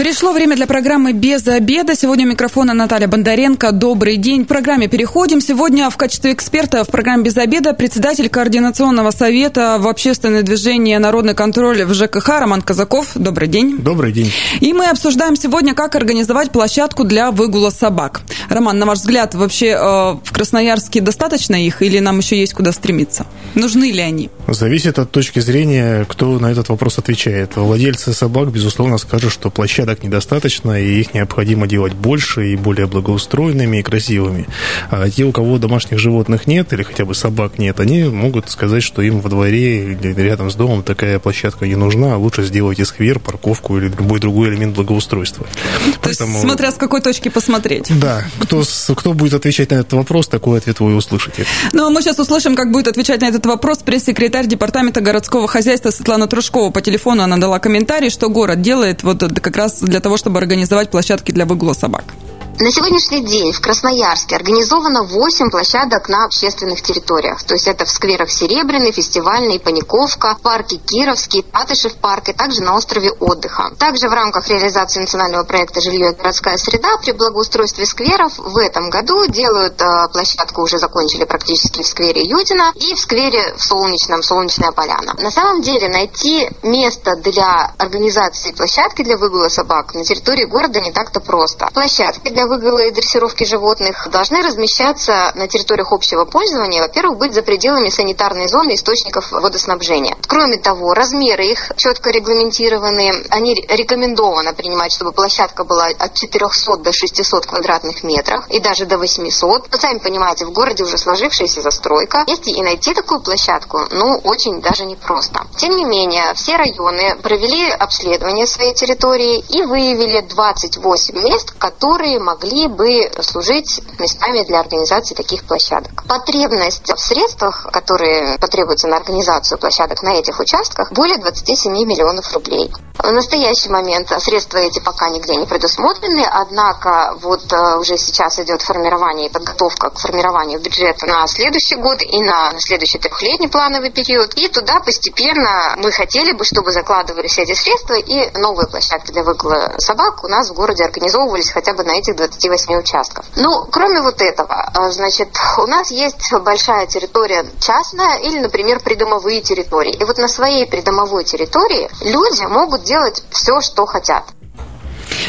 Пришло время для программы «Без обеда». Сегодня у микрофона Наталья Бондаренко. Добрый день. К программе переходим. Сегодня в качестве эксперта в программе «Без обеда» председатель Координационного совета в общественное движение «Народный контроль» в ЖКХ Роман Казаков. Добрый день. Добрый день. И мы обсуждаем сегодня, как организовать площадку для выгула собак. Роман, на ваш взгляд, вообще э, в Красноярске достаточно их или нам еще есть куда стремиться? Нужны ли они? Зависит от точки зрения, кто на этот вопрос отвечает. Владельцы собак, безусловно, скажут, что площадка площадок недостаточно, и их необходимо делать больше и более благоустроенными и красивыми. А те, у кого домашних животных нет или хотя бы собак нет, они могут сказать, что им во дворе или рядом с домом такая площадка не нужна, а лучше сделать и сквер, парковку или любой другой элемент благоустройства. То Поэтому... есть, смотря с какой точки посмотреть. Да, кто, кто будет отвечать на этот вопрос, такой ответ вы услышите. Ну, а мы сейчас услышим, как будет отвечать на этот вопрос пресс-секретарь Департамента городского хозяйства Светлана Трушкова. По телефону она дала комментарий, что город делает вот как раз для того, чтобы организовать площадки для выгула собак. На сегодняшний день в Красноярске организовано 8 площадок на общественных территориях. То есть это в скверах Серебряный, Фестивальный, Паниковка, парке Кировский, Патышев парк и также на острове отдыха. Также в рамках реализации национального проекта «Жилье и городская среда» при благоустройстве скверов в этом году делают э, площадку, уже закончили практически в сквере Юдина и в сквере в Солнечном, Солнечная поляна. На самом деле найти место для организации площадки для выгула собак на территории города не так-то просто. Площадки для выгула и дрессировки животных должны размещаться на территориях общего пользования, во-первых, быть за пределами санитарной зоны источников водоснабжения. Кроме того, размеры их четко регламентированы. Они рекомендовано принимать, чтобы площадка была от 400 до 600 квадратных метров и даже до 800. Вы сами понимаете, в городе уже сложившаяся застройка. Если и найти такую площадку, ну, очень даже непросто. Тем не менее, все районы провели обследование своей территории и выявили 28 мест, которые могли бы служить местами для организации таких площадок. Потребность в средствах, которые потребуются на организацию площадок на этих участках, более 27 миллионов рублей. В настоящий момент средства эти пока нигде не предусмотрены, однако вот э, уже сейчас идет формирование и подготовка к формированию бюджета на следующий год и на следующий трехлетний плановый период. И туда постепенно мы хотели бы, чтобы закладывались эти средства и новые площадки для выгула собак у нас в городе организовывались хотя бы на этих 28 участков. Ну, кроме вот этого, э, значит, у нас есть большая территория частная или, например, придомовые территории. И вот на своей придомовой территории люди могут делать все, что хотят.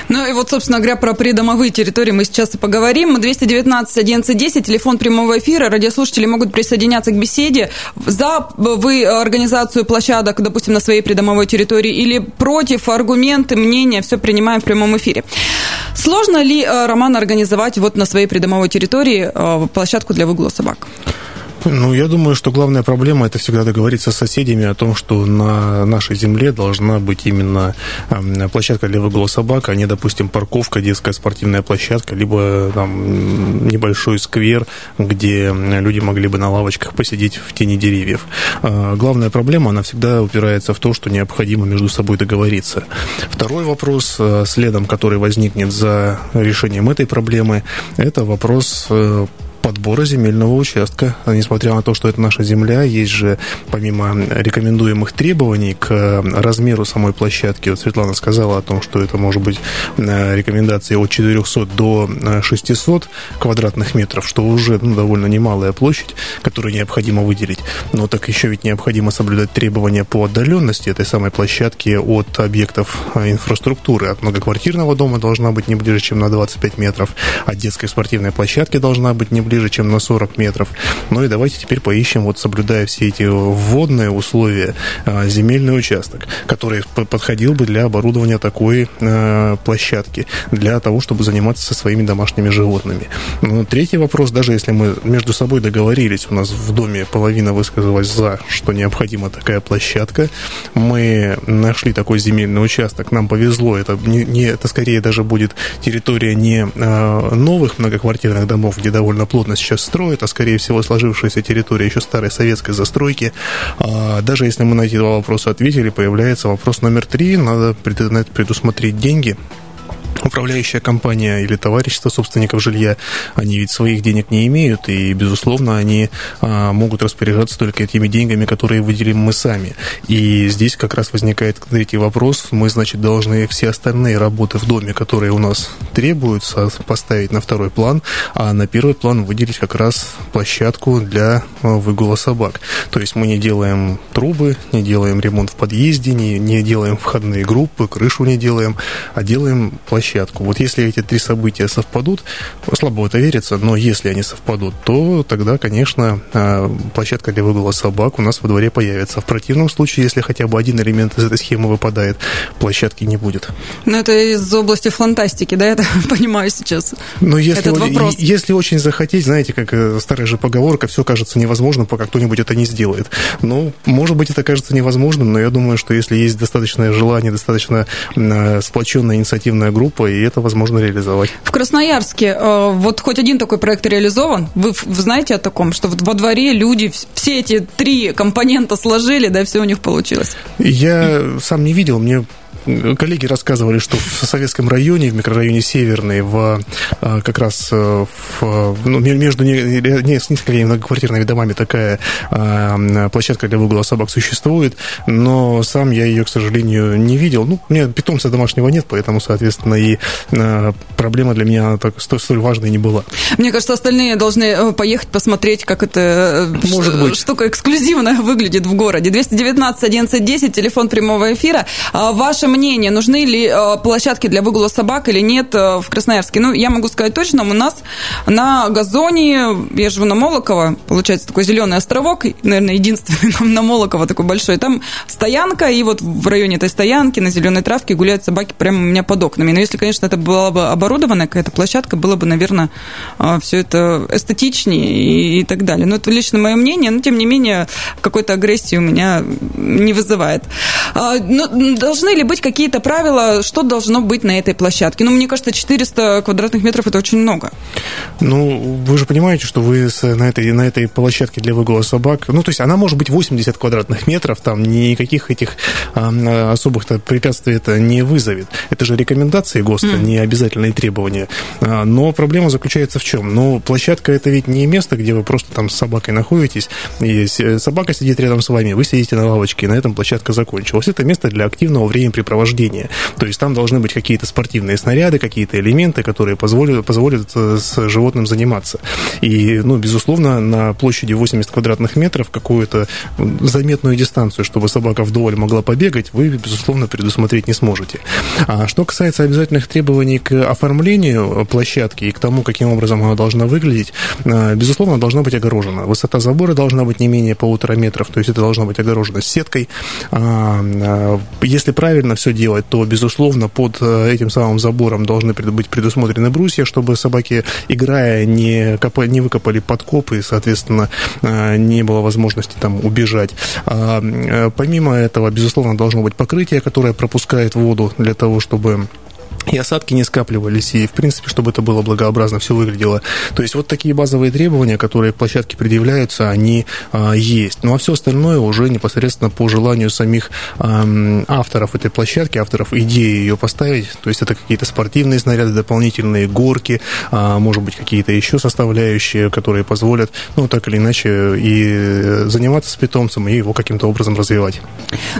Ну и вот, собственно говоря, про придомовые территории мы сейчас и поговорим. 219 11 телефон прямого эфира. Радиослушатели могут присоединяться к беседе. За вы организацию площадок, допустим, на своей придомовой территории или против аргументы, мнения, все принимаем в прямом эфире. Сложно ли, э, Роман, организовать вот на своей придомовой территории э, площадку для выгула собак? Ну, я думаю, что главная проблема это всегда договориться с соседями о том, что на нашей земле должна быть именно площадка для выгула собак, а не, допустим, парковка, детская спортивная площадка, либо там небольшой сквер, где люди могли бы на лавочках посидеть в тени деревьев. А, главная проблема, она всегда упирается в то, что необходимо между собой договориться. Второй вопрос, э, следом который возникнет за решением этой проблемы, это вопрос э, подбора земельного участка. Несмотря на то, что это наша земля, есть же помимо рекомендуемых требований к размеру самой площадки, вот Светлана сказала о том, что это может быть э, рекомендации от 400 до 600 э, квадратных метров, что уже ну, довольно немалая площадь, которую необходимо выделить. Но так еще ведь необходимо соблюдать требования по отдаленности этой самой площадки от объектов э, инфраструктуры. От многоквартирного дома должна быть не ближе, чем на 25 метров, от детской спортивной площадки должна быть не ближе ближе, чем на 40 метров. Ну и давайте теперь поищем, вот соблюдая все эти вводные условия, а, земельный участок, который подходил бы для оборудования такой а, площадки, для того, чтобы заниматься со своими домашними животными. Ну, третий вопрос, даже если мы между собой договорились, у нас в доме половина высказалась за, что необходима такая площадка, мы нашли такой земельный участок, нам повезло, это, не, это скорее даже будет территория не а, новых многоквартирных домов, где довольно плотно плотно сейчас строят, а скорее всего сложившаяся территория еще старой советской застройки. А, даже если мы на эти два вопроса ответили, появляется вопрос номер три. Надо предусмотреть деньги управляющая компания или товарищество собственников жилья, они ведь своих денег не имеют, и, безусловно, они а, могут распоряжаться только этими деньгами, которые выделим мы сами. И здесь как раз возникает третий вопрос. Мы, значит, должны все остальные работы в доме, которые у нас требуются, поставить на второй план, а на первый план выделить как раз площадку для а, выгула собак. То есть мы не делаем трубы, не делаем ремонт в подъезде, не, не делаем входные группы, крышу не делаем, а делаем площадку площадку. Вот если эти три события совпадут, слабо это верится, но если они совпадут, то тогда, конечно, а, площадка для выгула собак у нас во дворе появится. В противном случае, если хотя бы один элемент из этой схемы выпадает, площадки не будет. Ну, это из области фантастики, да, я это понимаю сейчас. Но если, Этот вопрос. если очень захотеть, знаете, как э, старая же поговорка, все кажется невозможным, пока кто-нибудь это не сделает. Ну, может быть, это кажется невозможным, но я думаю, что если есть достаточное желание, достаточно а, сплоченная инициативная группа, и это возможно реализовать. В Красноярске э, вот хоть один такой проект реализован? Вы, вы знаете о таком, что вот во дворе люди все эти три компонента сложили, да, все у них получилось? Я сам не видел, мне коллеги рассказывали, что в советском районе, в микрорайоне Северный, в, а, как раз э, в, ну, между не, не, с несколькими многоквартирными домами такая а, площадка для выгула собак существует, но сам я ее, к сожалению, не видел. Ну, у меня питомца домашнего нет, поэтому, соответственно, и а, проблема для меня так, столь, столь важной не была. Мне кажется, остальные должны э, поехать посмотреть, как это э, Может быть. штука эксклюзивная выглядит в городе. 219 11 10, телефон прямого эфира. Ваше мнение, нужны ли э, площадки для выгула собак или нет э, в Красноярске? Ну, я могу сказать точно, у нас на газоне, я живу на Молоково, получается такой зеленый островок, наверное, единственный на Молоково такой большой, там стоянка, и вот в районе этой стоянки на зеленой травке гуляют собаки прямо у меня под окнами. Но если, конечно, это была бы оборудованная какая-то площадка, было бы, наверное, э, все это эстетичнее и, и так далее. Но это лично мое мнение, но тем не менее какой-то агрессии у меня не вызывает. А, но должны ли быть какие-то правила, что должно быть на этой площадке? Ну, мне кажется, 400 квадратных метров – это очень много. Ну, вы же понимаете, что вы на этой, на этой площадке для выгула собак, ну, то есть она может быть 80 квадратных метров, там никаких этих а, особых препятствий это не вызовет. Это же рекомендации ГОСТа, mm. не обязательные требования. А, но проблема заключается в чем? Ну, площадка – это ведь не место, где вы просто там с собакой находитесь, и собака сидит рядом с вами, вы сидите на лавочке, и на этом площадка закончилась. Это место для активного времяпрепровождения. То есть там должны быть какие-то спортивные снаряды, какие-то элементы, которые позволят, позволят э, с животным заниматься. И, ну, безусловно, на площади 80 квадратных метров какую-то заметную дистанцию, чтобы собака вдоволь могла побегать, вы, безусловно, предусмотреть не сможете. А что касается обязательных требований к оформлению площадки и к тому, каким образом она должна выглядеть, э, безусловно, должна быть огорожена. Высота забора должна быть не менее полутора метров, то есть это должна быть огорожена сеткой. А, если правильно все делать, то, безусловно, под э, этим самым забором должны быть предусмотрены брусья, чтобы собаки, играя, не, копали, не выкопали подкоп и, соответственно, э, не было возможности там убежать. А, э, помимо этого, безусловно, должно быть покрытие, которое пропускает воду для того, чтобы и осадки не скапливались, и, в принципе, чтобы это было благообразно, все выглядело. То есть вот такие базовые требования, которые площадке предъявляются, они а, есть. Ну а все остальное уже непосредственно по желанию самих а, авторов этой площадки, авторов идеи ее поставить. То есть это какие-то спортивные снаряды, дополнительные горки, а, может быть, какие-то еще составляющие, которые позволят, ну, так или иначе, и заниматься с питомцем, и его каким-то образом развивать.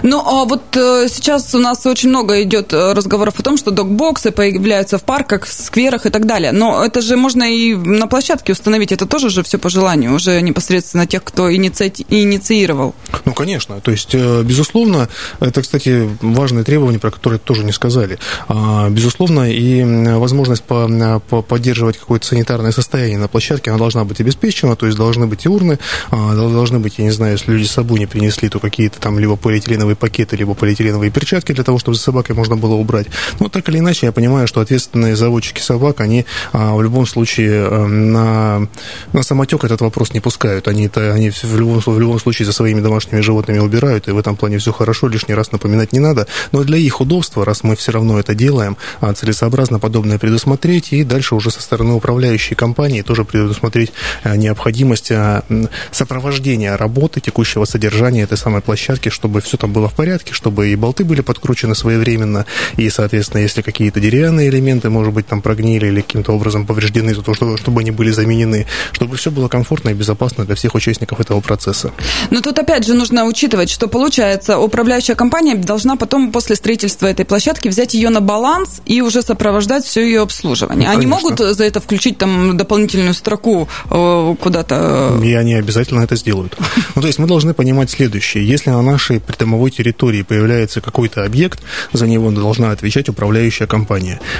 Ну, а вот э, сейчас у нас очень много идет э, разговоров о том, что докбокс боксы появляются в парках, скверах и так далее. Но это же можно и на площадке установить. Это тоже же все по желанию, уже непосредственно тех, кто иници... инициировал. Ну, конечно. То есть, э, безусловно, это, кстати, важное требование, про которое тоже не сказали. А, безусловно, и возможность по, по поддерживать какое-то санитарное состояние на площадке, она должна быть обеспечена, то есть должны быть и урны, а, должны быть, я не знаю, если люди с собой не принесли, то какие-то там либо полиэтиленовые пакеты, либо полиэтиленовые перчатки для того, чтобы за собакой можно было убрать. Но так или иначе, я понимаю, что ответственные заводчики собак, они а, в любом случае а, на, на самотек этот вопрос не пускают. Они, это, они в, любом, в любом случае за своими домашними животными убирают, и в этом плане все хорошо, лишний раз напоминать не надо. Но для их удобства, раз мы все равно это делаем, а, целесообразно подобное предусмотреть, и дальше уже со стороны управляющей компании тоже предусмотреть а, необходимость а, сопровождения работы, текущего содержания этой самой площадки, чтобы все там было в порядке, чтобы и болты были подкручены своевременно, и, соответственно, если какие какие-то деревянные элементы, может быть, там прогнили или каким-то образом повреждены, то, чтобы они были заменены, чтобы все было комфортно и безопасно для всех участников этого процесса. Но тут опять же нужно учитывать, что получается управляющая компания должна потом после строительства этой площадки взять ее на баланс и уже сопровождать все ее обслуживание. Ну, они могут за это включить там дополнительную строку э, куда-то? И они обязательно это сделают. Ну, то есть мы должны понимать следующее. Если на нашей придомовой территории появляется какой-то объект, за него должна отвечать управляющая компания.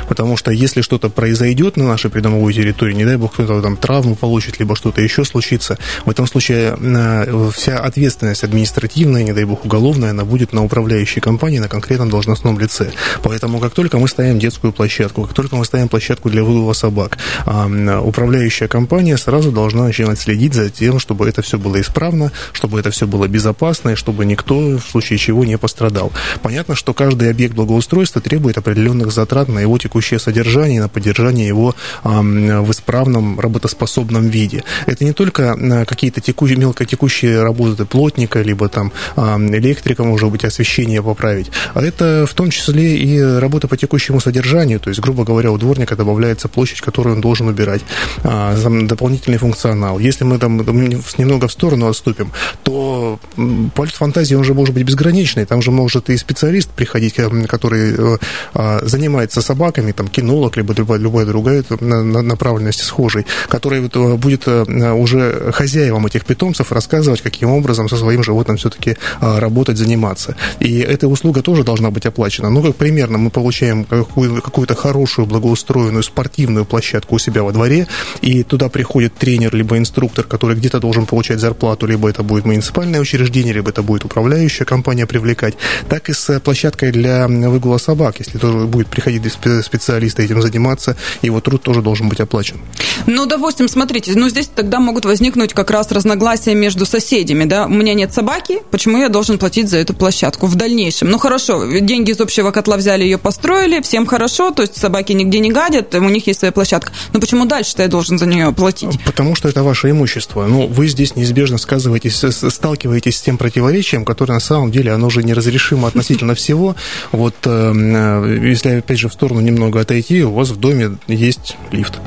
Потому что если что-то произойдет на нашей придомовой территории, не дай бог кто-то там травму получит, либо что-то еще случится, в этом случае э, вся ответственность административная, не дай бог уголовная, она будет на управляющей компании, на конкретном должностном лице. Поэтому как только мы ставим детскую площадку, как только мы ставим площадку для вылова собак, управляющая компания сразу должна начинать следить за тем, чтобы это все было исправно, чтобы это все было безопасно, и чтобы никто в случае чего не пострадал. Понятно, что каждый объект благоустройства требует определенных затрат на его текущее содержание, на поддержание его в исправном, работоспособном виде. Это не только какие-то текущие, мелкотекущие работы плотника, либо там электрика, может быть, освещение поправить, а это в том числе и работа по текущему содержанию, то есть, грубо говоря, у дворника добавляется площадь, которую он должен убирать, а, дополнительный функционал. Если мы там немного в сторону отступим, то полет фантазии, он же может быть безграничный, там же может и специалист приходить, э, который э, а, занимается собаками, там, кинолог, либо любая, другая направленность схожей, который э, будет уже хозяевам этих питомцев рассказывать, каким образом со своим животным все-таки работать, заниматься. И эта услуга тоже должна быть оплачена. Ну, как примерно мы получаем какую-то хорошую, благоустроенную спортивную площадку у себя во дворе, и туда приходит тренер, либо инструктор, который где-то должен получать зарплату, либо это будет муниципальное учреждение, либо это будет управляющая компания привлекать, так и с площадкой для выгула собак. Если тоже будет приходить специалисты этим заниматься, его труд тоже должен быть оплачен. Ну, допустим, смотрите, ну здесь тогда могут возникнуть как раз разногласия между соседями, да, у меня нет собаки, почему я должен платить за эту площадку в дальнейшем? Ну, хорошо, деньги из общего котла взяли, ее построили, всем хорошо, то есть собаки нигде не гадят, у них есть своя площадка, но почему дальше-то я должен за нее платить? Потому что это ваше имущество. Ну, вы здесь неизбежно сказываетесь, сталкиваетесь с тем противоречием, которое на самом деле, оно уже неразрешимо относительно всего. Вот, э, если, опять же, в сторону немного отойти, у вас в доме есть лифт.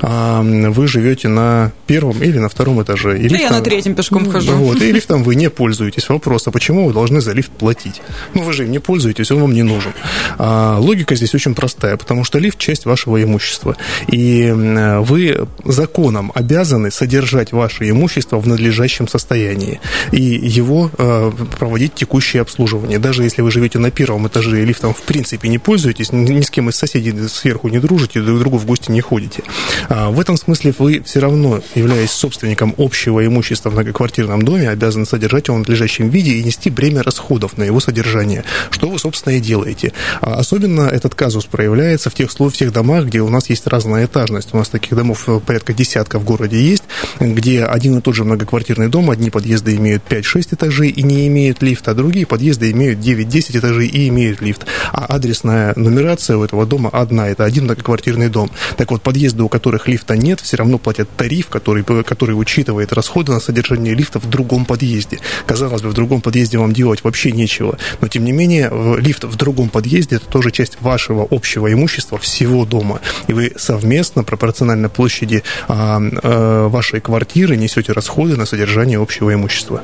А, вы живете на первом или на втором этаже. И да я на третьем пешком хожу. Вот, и лифтом вы не пользуетесь. Вопрос, а почему вы должны за лифт платить? Ну, вы же им не пользуетесь, он вам не нужен. А, логика здесь очень простая, потому что лифт – часть вашего имущества. И вы законом обязаны содержать ваше имущество в надлежащем состоянии и его э, проводить текущее обслуживание. Даже если вы живете на первом этаже и лифтом в принципе не пользуетесь, ни с кем из соседей сверху не дружите, друг другу в гости не ходите. А в этом смысле вы все равно, являясь собственником общего имущества в многоквартирном доме, обязаны содержать его в надлежащем виде и нести бремя расходов на его содержание, что вы, собственно, и делаете. А особенно этот казус проявляется в тех, в тех домах, где у нас есть разная этажность. У нас таких домов э, порядка десятка в городе есть, где один и тот же многоквартирный дом, одни подъезды имеют 5-6 этажей и не имеют лифта, а другие подъезды имеют 9-10 этажей и имеют лифт. А адресная нумерация у этого дома одна, это один многоквартирный дом. Так вот, подъезды, у которых лифта нет, все равно платят тариф, который, который учитывает расходы на содержание лифта в другом подъезде. Казалось бы, в другом подъезде вам делать вообще нечего, но тем не менее лифт в другом подъезде это тоже часть вашего общего имущества всего дома, и вы совместно пропорционально площади а, а, вашей квартиры несете расходы на содержание общего имущества.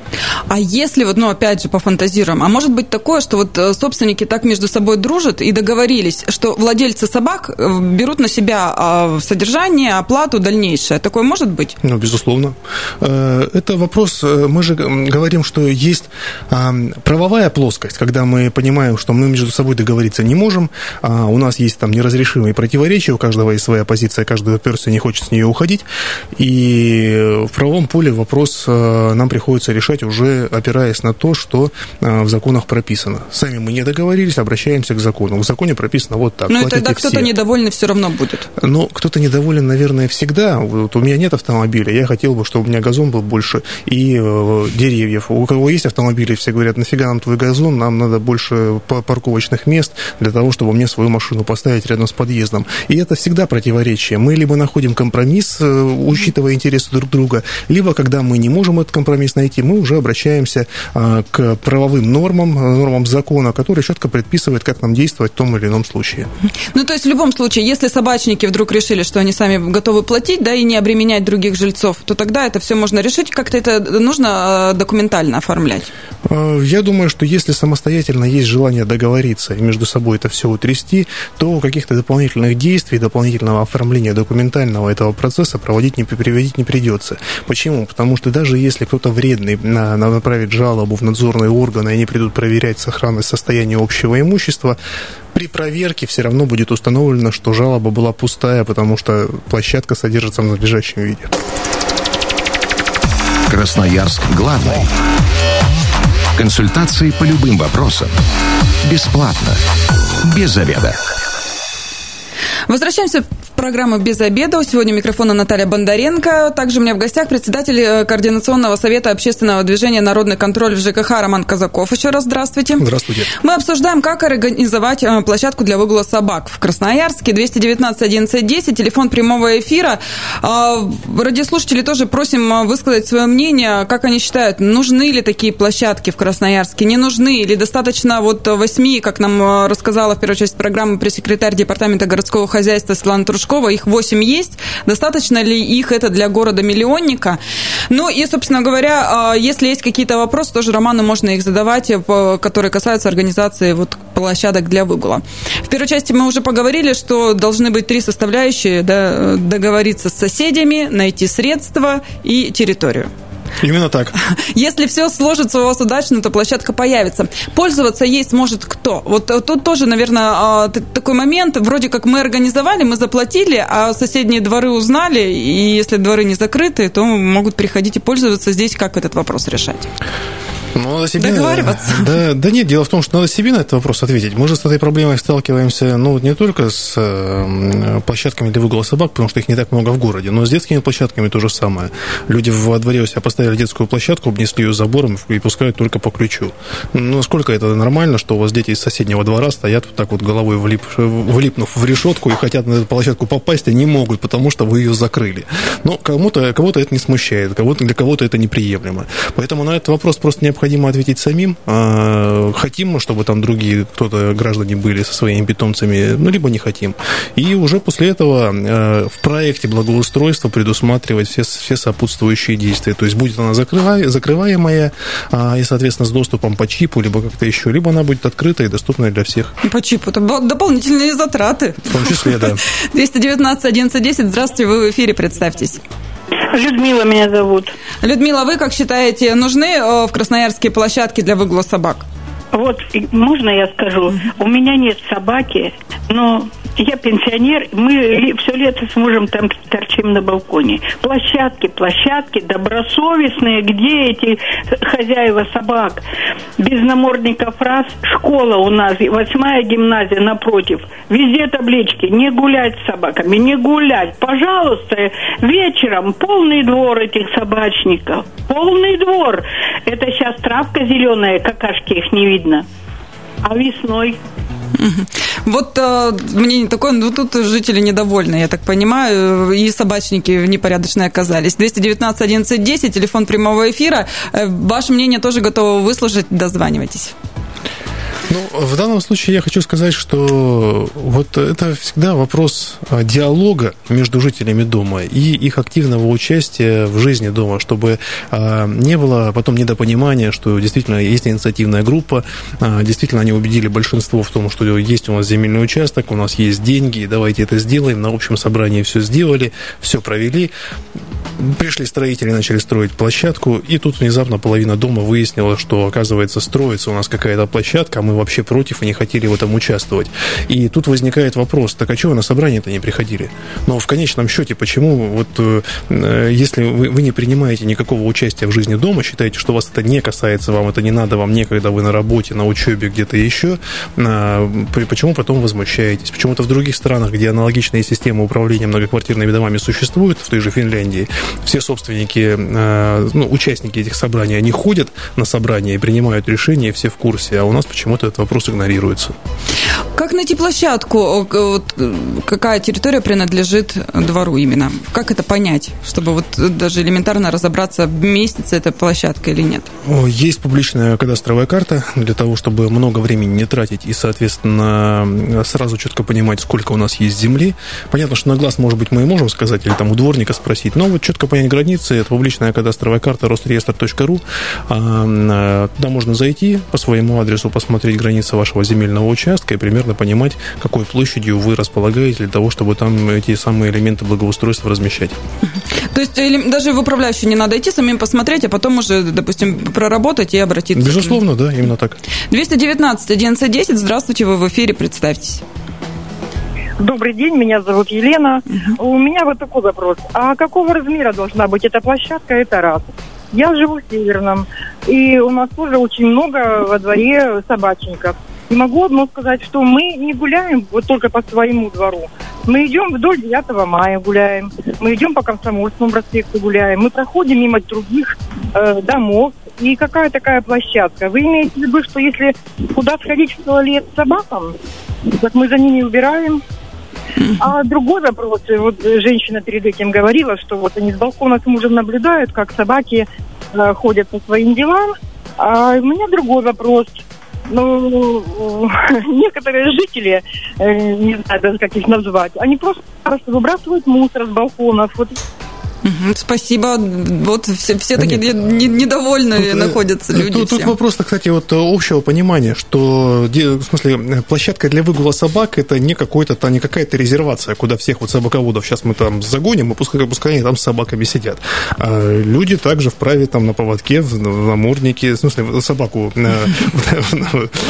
А если вот, ну опять же пофантазируем, а может быть такое, что вот э, собственники так между собой дружат и договорились, что владельцы собак э, берут на себя а, содержание, оплату дальнейшее. Такое может быть? Ну, безусловно. Э, это вопрос, мы же говорим, что есть правовая плоскость, когда мы понимаем, что мы между собой договориться не можем, а у нас есть там неразрешимые противоречия, у каждого есть своя позиция, каждый уперся, не хочет с нее уходить, и в правовом поле вопрос э, нам приходится решать уже опираясь на то, что э, в законах прописано. Сами мы не договорились, обращаемся к закону. В законе прописано вот так. Ну и тогда кто-то недовольный все равно будет. Ну, кто-то недоволен, наверное, всегда, вот у меня нет автомобиля, я хотел бы, чтобы у меня газон был больше и э, деревьев. У кого есть автомобили, все говорят, нафига нам твой газон, нам надо больше парковочных мест для того, чтобы мне свою машину поставить рядом с подъездом. И это всегда противоречие. Мы либо находим компромисс, э, учитывая интересы друг друга, либо, когда мы не можем этот компромисс найти, мы уже обращаемся а, к правовым нормам, нормам закона, которые четко предписывают, как нам действовать в том или ином случае. Ну, то есть, в любом случае, если собачники вдруг решили, что они сами готовы платить, да, и не обременять других жильцов, то тогда это все можно решить. Как-то это нужно э, документально оформлять? Э, я думаю, что если самостоятельно есть желание договориться и между собой это все утрясти, то каких-то дополнительных действий, дополнительного оформления документального этого процесса проводить не, приводить не придется. Почему? Потому что даже если кто-то вредный на, на направит жалобу в надзорные органы, и они придут проверять сохранность состояния общего имущества, при проверке все равно будет установлено, что жалоба была пустая, потому что площадка содержится в надлежащем виде. Красноярск главный. Консультации по любым вопросам. Бесплатно. Без заведа. Возвращаемся в программу «Без обеда». Сегодня микрофона Наталья Бондаренко. Также у меня в гостях председатель э, Координационного совета общественного движения «Народный контроль» в ЖКХ Роман Казаков. Еще раз здравствуйте. Здравствуйте. Мы обсуждаем, как организовать э, площадку для выгула собак в Красноярске. 219 11 10, телефон прямого эфира. А, радиослушатели тоже просим э, высказать свое мнение. Как они считают, нужны ли такие площадки в Красноярске? Не нужны? Или достаточно вот восьми, как нам рассказала в первой части программы пресс-секретарь Департамента городского хозяйства Светлана Трушкова, их 8 есть. Достаточно ли их это для города-миллионника? Ну и, собственно говоря, а, если есть какие-то вопросы, тоже Роману можно их задавать, э, которые касаются организации вот площадок для выгула. В первой части мы уже поговорили, что должны быть три составляющие, да, договориться с соседями, найти средства и территорию. Именно так. Если все сложится у вас удачно, то площадка появится. Пользоваться ей сможет кто? Вот э, тут тоже, наверное, а, такой момент. Вроде как мы организовали, мы заплатили, а соседние дворы узнали, и если дворы не закрыты, то могут приходить и пользоваться здесь. Как этот вопрос решать? Ну, надо себе... Договариваться? Да, да нет, дело в том, что надо себе на этот вопрос ответить. Мы же с этой проблемой сталкиваемся, ну, не только с э, площадками для выгула собак, потому что их не так много в городе, но с детскими площадками то же самое. Люди во дворе у себя поставили детскую площадку, обнесли ее забором и пускают только по ключу. Ну, насколько это нормально, что у вас дети из соседнего двора стоят вот так вот головой влип, влипнув в решетку и хотят на эту площадку попасть, а не могут, потому что вы ее закрыли. Но кому-то кого это не смущает, кого-то, для кого-то это неприемлемо. Поэтому на этот вопрос просто необходимо необходимо ответить самим. А, хотим мы, чтобы там другие кто-то, граждане были со своими питомцами, ну, либо не хотим. И уже после этого а, в проекте благоустройства предусматривать все, все сопутствующие действия. То есть будет она закрывая, закрываемая а, и, соответственно, с доступом по чипу, либо как-то еще, либо она будет открыта и доступна для всех. По чипу, это дополнительные затраты. В том числе, да. 219 1110, здравствуйте, вы в эфире, представьтесь. Людмила меня зовут. Людмила, вы как считаете, нужны э, в Красноярске площадки для выгула собак? Вот, можно я скажу? У меня нет собаки, но я пенсионер, мы все лето с мужем там торчим на балконе. Площадки, площадки, добросовестные, где эти хозяева собак? Без намордников раз, школа у нас, восьмая гимназия напротив. Везде таблички, не гулять с собаками, не гулять. Пожалуйста, вечером полный двор этих собачников. Полный двор. Это сейчас травка зеленая, какашки их не видно. А весной вот э, мнение такое, ну тут жители недовольны, я так понимаю, и собачники непорядочные оказались. 219 11 10, телефон прямого эфира. Э, ваше мнение тоже готово выслушать, дозванивайтесь. Ну, в данном случае я хочу сказать, что вот это всегда вопрос а, диалога между жителями дома и их активного участия в жизни дома, чтобы а, не было потом недопонимания, что действительно есть инициативная группа, а, действительно они убедили большинство в том, что есть у нас земельный участок, у нас есть деньги, давайте это сделаем, на общем собрании все сделали, все провели. Пришли строители, начали строить площадку, и тут внезапно половина дома выяснила, что, оказывается, строится у нас какая-то площадка, мы вообще против и не хотели в этом участвовать. И тут возникает вопрос, так а чего на собрание-то не приходили? Но в конечном счете, почему вот э, если вы, вы не принимаете никакого участия в жизни дома, считаете, что вас это не касается, вам это не надо, вам некогда, вы на работе, на учебе, где-то еще, а, почему потом возмущаетесь? Почему-то в других странах, где аналогичные системы управления многоквартирными домами существуют, в той же Финляндии, все собственники, э, ну, участники этих собраний, они ходят на собрания и принимают решения, все в курсе, а у нас почему-то этот вопрос игнорируется. Как найти площадку? Вот, какая территория принадлежит двору именно? Как это понять, чтобы вот даже элементарно разобраться, местится эта площадка или нет? Есть публичная кадастровая карта для того, чтобы много времени не тратить и, соответственно, сразу четко понимать, сколько у нас есть земли. Понятно, что на глаз, может быть, мы и можем сказать, или там у дворника спросить, но вот четко понять границы, это публичная кадастровая карта росреестр.ру. А, туда можно зайти по своему адресу, посмотреть границы вашего земельного участка и примерно понимать, какой площадью вы располагаете для того, чтобы там эти самые элементы благоустройства размещать. То есть даже в управляющую не надо идти, самим посмотреть, а потом уже, допустим, проработать и обратиться. Безусловно, да, именно так. 219 1110, здравствуйте, вы в эфире, представьтесь. Добрый день, меня зовут Елена. Угу. У меня вот такой вопрос. А какого размера должна быть эта площадка? Это раз. Я живу в Северном, и у нас тоже очень много во дворе собачников. И могу одно сказать, что мы не гуляем вот только по своему двору. Мы идем вдоль 9 мая гуляем, мы идем по Комсомольскому проспекту гуляем, мы проходим мимо других э, домов. И какая такая площадка? Вы имеете в виду, что если куда сходить в туалет с собакам, так мы за ними убираем? А другой вопрос, вот женщина перед этим говорила, что вот они с балкона с мужем наблюдают, как собаки э, ходят по своим делам. А у меня другой вопрос – ну, некоторые жители, э, не знаю даже, как их назвать, они просто выбрасывают мусор с балконов. Вот Спасибо. Вот все, все таки недовольны тут, э, находятся люди. Тут, тут вопрос, кстати, вот общего понимания, что в смысле площадка для выгула собак это не какой-то не какая-то резервация, куда всех вот собаководов сейчас мы там загоним, и пускай, пускай они там с собаками сидят. А люди также вправе там на поводке, в наморднике, в смысле собаку на,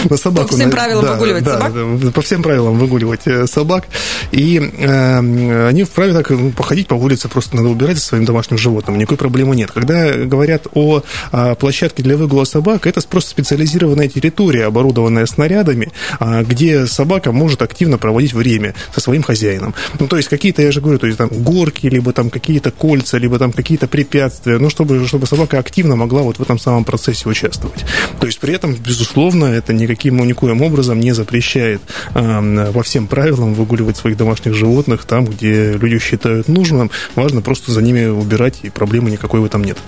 на собаку. По всем правилам выгуливать собак? По всем правилам выгуливать э, собак. И э, они вправе так ну, походить по улице, просто надо убирать своим домашним животным, никакой проблемы нет. Когда говорят о, о площадке для выгула собак, это просто специализированная территория, оборудованная снарядами, а, где собака может активно проводить время со своим хозяином. Ну, то есть какие-то, я же говорю, то есть там горки, либо там какие-то кольца, либо там какие-то препятствия, ну, чтобы, чтобы собака активно могла вот в этом самом процессе участвовать. То есть при этом, безусловно, это никаким, никоим образом не запрещает э, по всем правилам выгуливать своих домашних животных там, где люди считают нужным. Важно просто за ними убирать, и проблемы никакой в этом нет.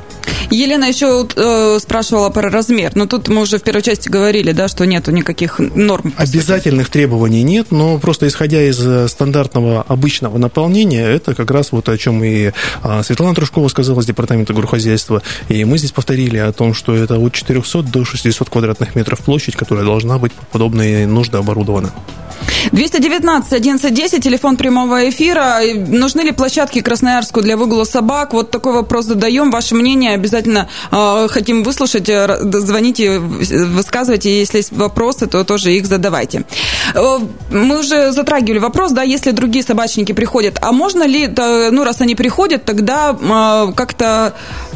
Елена еще э, спрашивала про размер. Но тут мы уже в первой части говорили, да, что нету никаких норм. Обязательных требований нет, но просто исходя из э, стандартного обычного наполнения, это как раз вот о чем и а, Светлана Трушкова сказала с департамента горхозяйства, и мы здесь повторили о том, что это от 400 до 600 квадратных метров площадь, которая должна быть подобные нужды оборудована. 219 1110, телефон прямого эфира. Нужны ли площадки Красноярску для выгула собак? Вот такой вопрос задаем. Ваше мнение обязательно э, хотим выслушать. Э, звоните, высказывайте. Если есть вопросы, то тоже их задавайте. Э, мы уже затрагивали вопрос, да, если другие собачники приходят, а можно ли, ну, раз они приходят, тогда как-то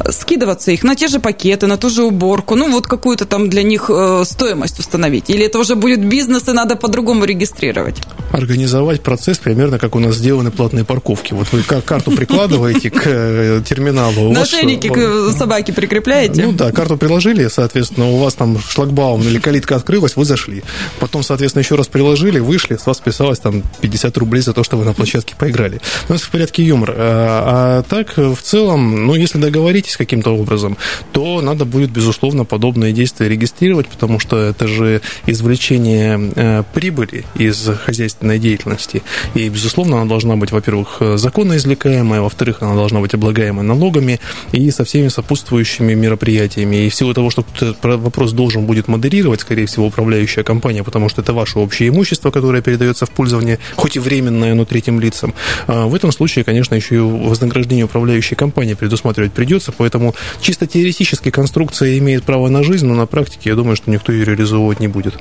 скидываться их на те же пакеты, на ту же уборку, ну, вот какую-то там для них стоимость установить? Или это уже будет бизнес, и надо по-другому регистрировать? Организовать процесс примерно как у нас сделаны платные парковки. Вот вы карту прикладываете к терминалу. На шейнике к собаке прикрепляете? Ну да, карту приложили, соответственно, у вас там шлагбаум или калитка открылась, вы зашли. Потом, соответственно, еще раз приложили, вышли, с вас списалось там 50 рублей за то, что вы на площадке поиграли. Ну, это в порядке юмора. А, а так, в целом, ну, если договоритесь каким-то образом, то надо будет, безусловно, подобные действия регистрировать, потому что это же извлечение э, прибыли из хозяйственной деятельности. И, безусловно, она должна быть, во-первых, законно извлекаемая, во-вторых, она должна быть облагаемая налогами и со всеми сопутствующими сопутствующими мероприятиями. И в силу того, что этот вопрос должен будет модерировать, скорее всего, управляющая компания, потому что это ваше общее имущество, которое передается в пользование, хоть и временное, но третьим лицам. А в этом случае, конечно, еще и вознаграждение управляющей компании предусматривать придется, поэтому чисто теоретически конструкция имеет право на жизнь, но на практике, я думаю, что никто ее реализовывать не будет.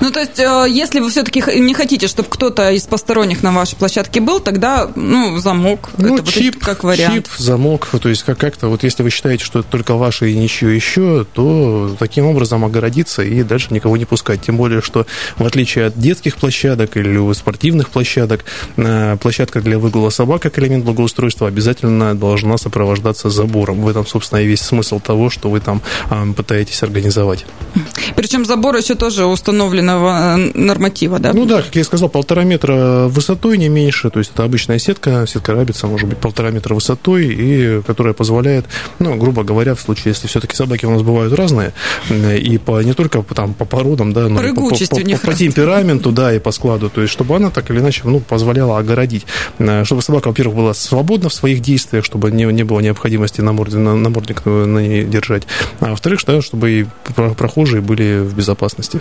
Ну, то есть, э, если вы все-таки не хотите, чтобы кто-то из посторонних на вашей площадке был, тогда, ну, замок. Ну, это чип, вот как вариант. Чип, замок, то есть как-то, вот если вы считаете, что это только ваше и ничего еще, то таким образом огородиться и дальше никого не пускать. Тем более, что в отличие от детских площадок или спортивных площадок, э, площадка для выгула собак как элемент благоустройства обязательно должна сопровождаться забором. В этом, собственно, и весь смысл того, что вы там а, пытаетесь организовать. Причем забор еще тоже установленного э, норматива, да? Ну да, как я сказал, полтора метра высотой, не меньше. То есть это обычная сетка, сетка рабица может быть полтора метра высотой, и которая позволяет, ну, грубо говоря, в случае, если все-таки собаки у нас бывают разные, и по, не только там, по породам, да, но и по, по, по, по темпераменту, да, и по складу, то есть чтобы она так или иначе ну, позволяла огородить, э, чтобы собака, во-первых, была свободна в своих действиях, чтобы не, не было необходимости намордник, намордник на ней держать, а во-вторых, чтобы и прохожие были в безопасности.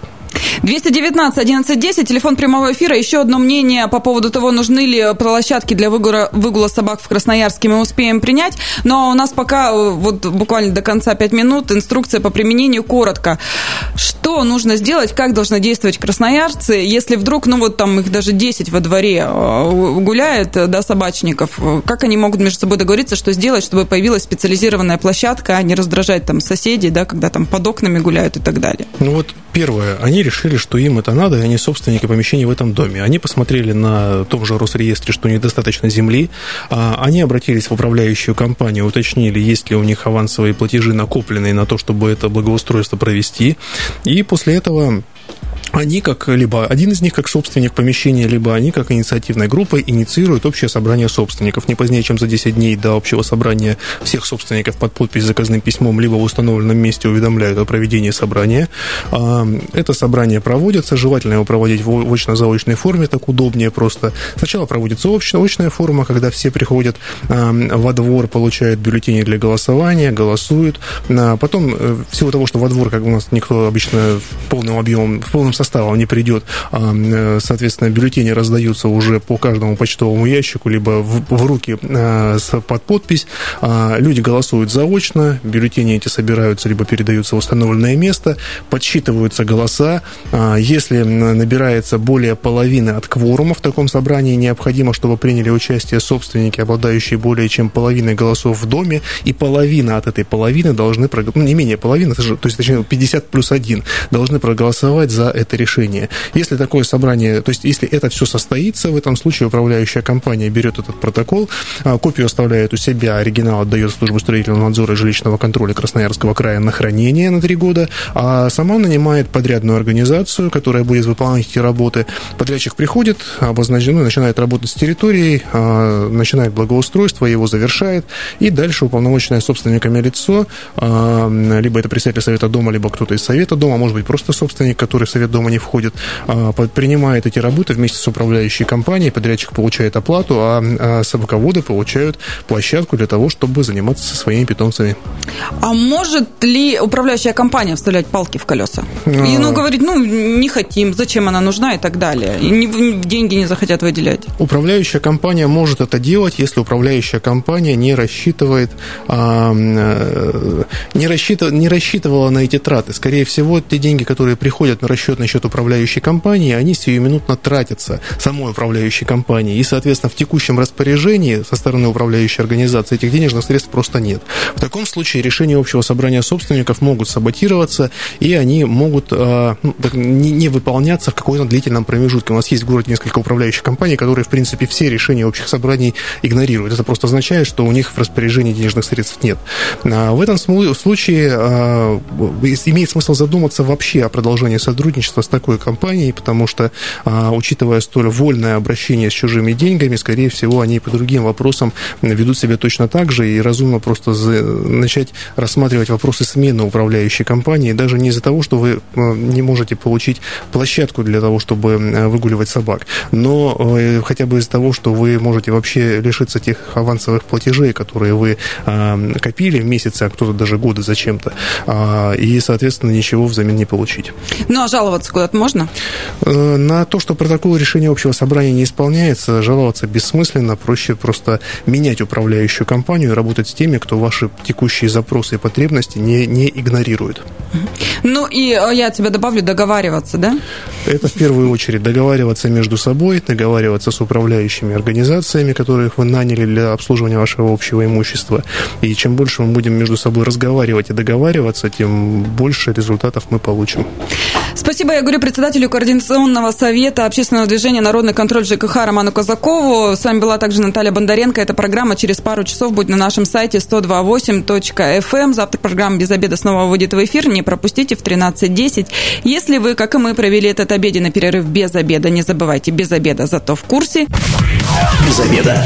219 1110, телефон прямого эфира. Еще одно мнение по поводу того, нужны ли площадки для выгула, выгула собак в Красноярске, мы успеем принять. Но у нас пока э, вот буквально до конца 5 минут инструкция по применению коротко. Что нужно сделать, как должны действовать красноярцы, если вдруг, ну вот там их даже 10 во дворе э, гуляет, да, собачников, как они могут между собой договориться, что сделать, чтобы появилась специализированная площадка, а не раздражать там соседей, да, когда там под окнами гуляют и так далее? Ну вот первое, они решили, что им это надо, и они собственники помещений в этом доме. Они посмотрели на том же Росреестре, что недостаточно земли. А, они обратились в управляющую компанию, уточнили, есть ли у них авансовые платежи накопленные на то, чтобы это благоустройство провести. И после этого они как либо один из них как собственник помещения, либо они как инициативная группа инициируют общее собрание собственников. Не позднее, чем за 10 дней до общего собрания всех собственников под подпись заказным письмом, либо в установленном месте уведомляют о проведении собрания. А, это собрание проводится, желательно его проводить в очно-заочной форме, так удобнее просто. Сначала проводится очная форма, когда все приходят а, во двор, получают бюллетени для голосования, голосуют. А, потом, э, всего того, что во двор, как у нас никто обычно полным объемом, в полном составом не придет, а, э, соответственно, бюллетени раздаются уже по каждому почтовому ящику, либо в, в руки э, под подпись. А, люди голосуют заочно, бюллетени эти собираются, либо передаются в установленное место, подсчитываются голоса. А, если набирается более половины от кворума в таком собрании, необходимо, чтобы приняли участие собственники, обладающие более чем половиной голосов в доме, и половина от этой половины должны, ну, не менее половины, то есть, точнее, 50 плюс 1, должны проголосовать за это решение. Если такое собрание, то есть если это все состоится, в этом случае управляющая компания берет этот протокол, а, копию оставляет у себя, оригинал отдает службу строительного надзора и жилищного контроля Красноярского края на хранение на три года, а сама нанимает подрядную организацию, которая будет выполнять эти работы. Подрядчик приходит, обозначен, ну, начинает работать с территорией, а, начинает благоустройство, его завершает, и дальше уполномоченное собственниками лицо, а, либо это представитель совета дома, либо кто-то из совета дома, может быть, просто собственник, который совет дома не входит, а, принимает эти работы вместе с управляющей компанией, подрядчик получает оплату, а, а собаководы получают площадку для того, чтобы заниматься своими питомцами. А может ли управляющая компания вставлять палки в колеса? И, ну, говорить, ну, не хотим, зачем она нужна и так далее. И деньги не захотят выделять. Управляющая компания может это делать, если управляющая компания не рассчитывает, а, э, не, рассчитывала, не рассчитывала на эти траты. Скорее всего, те деньги, которые приходят на расчет на счет управляющей компании, они сиюминутно тратятся самой управляющей компании. И, соответственно, в текущем распоряжении со стороны управляющей организации этих денежных средств просто нет. В таком случае решения общего собрания собственников могут саботироваться, и они могут э, не выполняться в каком-то длительном промежутке. У нас есть в городе несколько управляющих компаний, которые, в принципе, все решения общих собраний игнорируют. Это просто означает, что у них в распоряжении денежных средств нет. А в этом случае э, имеет смысл задуматься вообще о продолжении сотрудничества знакомства с такой компанией, потому что, а, учитывая столь вольное обращение с чужими деньгами, скорее всего, они по другим вопросам ведут себя точно так же, и разумно просто начать рассматривать вопросы смены управляющей компании, даже не из-за того, что вы не можете получить площадку для того, чтобы выгуливать собак, но э, хотя бы из-за того, что вы можете вообще лишиться тех авансовых платежей, которые вы копили в месяце, а кто-то даже годы зачем-то, а, и, соответственно, ничего взамен не получить. Ну, а жаловаться куда-то можно? Э, на то, что протокол решения общего собрания не исполняется, жаловаться бессмысленно, проще просто менять управляющую компанию и работать с теми, кто ваши текущие запросы и потребности не, не игнорирует. Ну и э, я тебя добавлю, договариваться, да? Это в первую очередь договариваться между собой, договариваться с управляющими организациями, которых вы наняли для обслуживания вашего общего имущества. И чем больше мы будем между собой разговаривать и договариваться, тем больше результатов мы получим. Спасибо, я говорю председателю Координационного совета общественного движения «Народный контроль ЖКХ» Роману Казакову. С вами была также Наталья Бондаренко. Эта программа через пару часов будет на нашем сайте 128.fm. Эм. Завтра программа «Без обеда» снова выйдет в эфир. Не пропустите в 13.10. Если вы, как и мы, провели этот обеденный перерыв без обеда, не забывайте, без обеда, зато в курсе. Без обеда.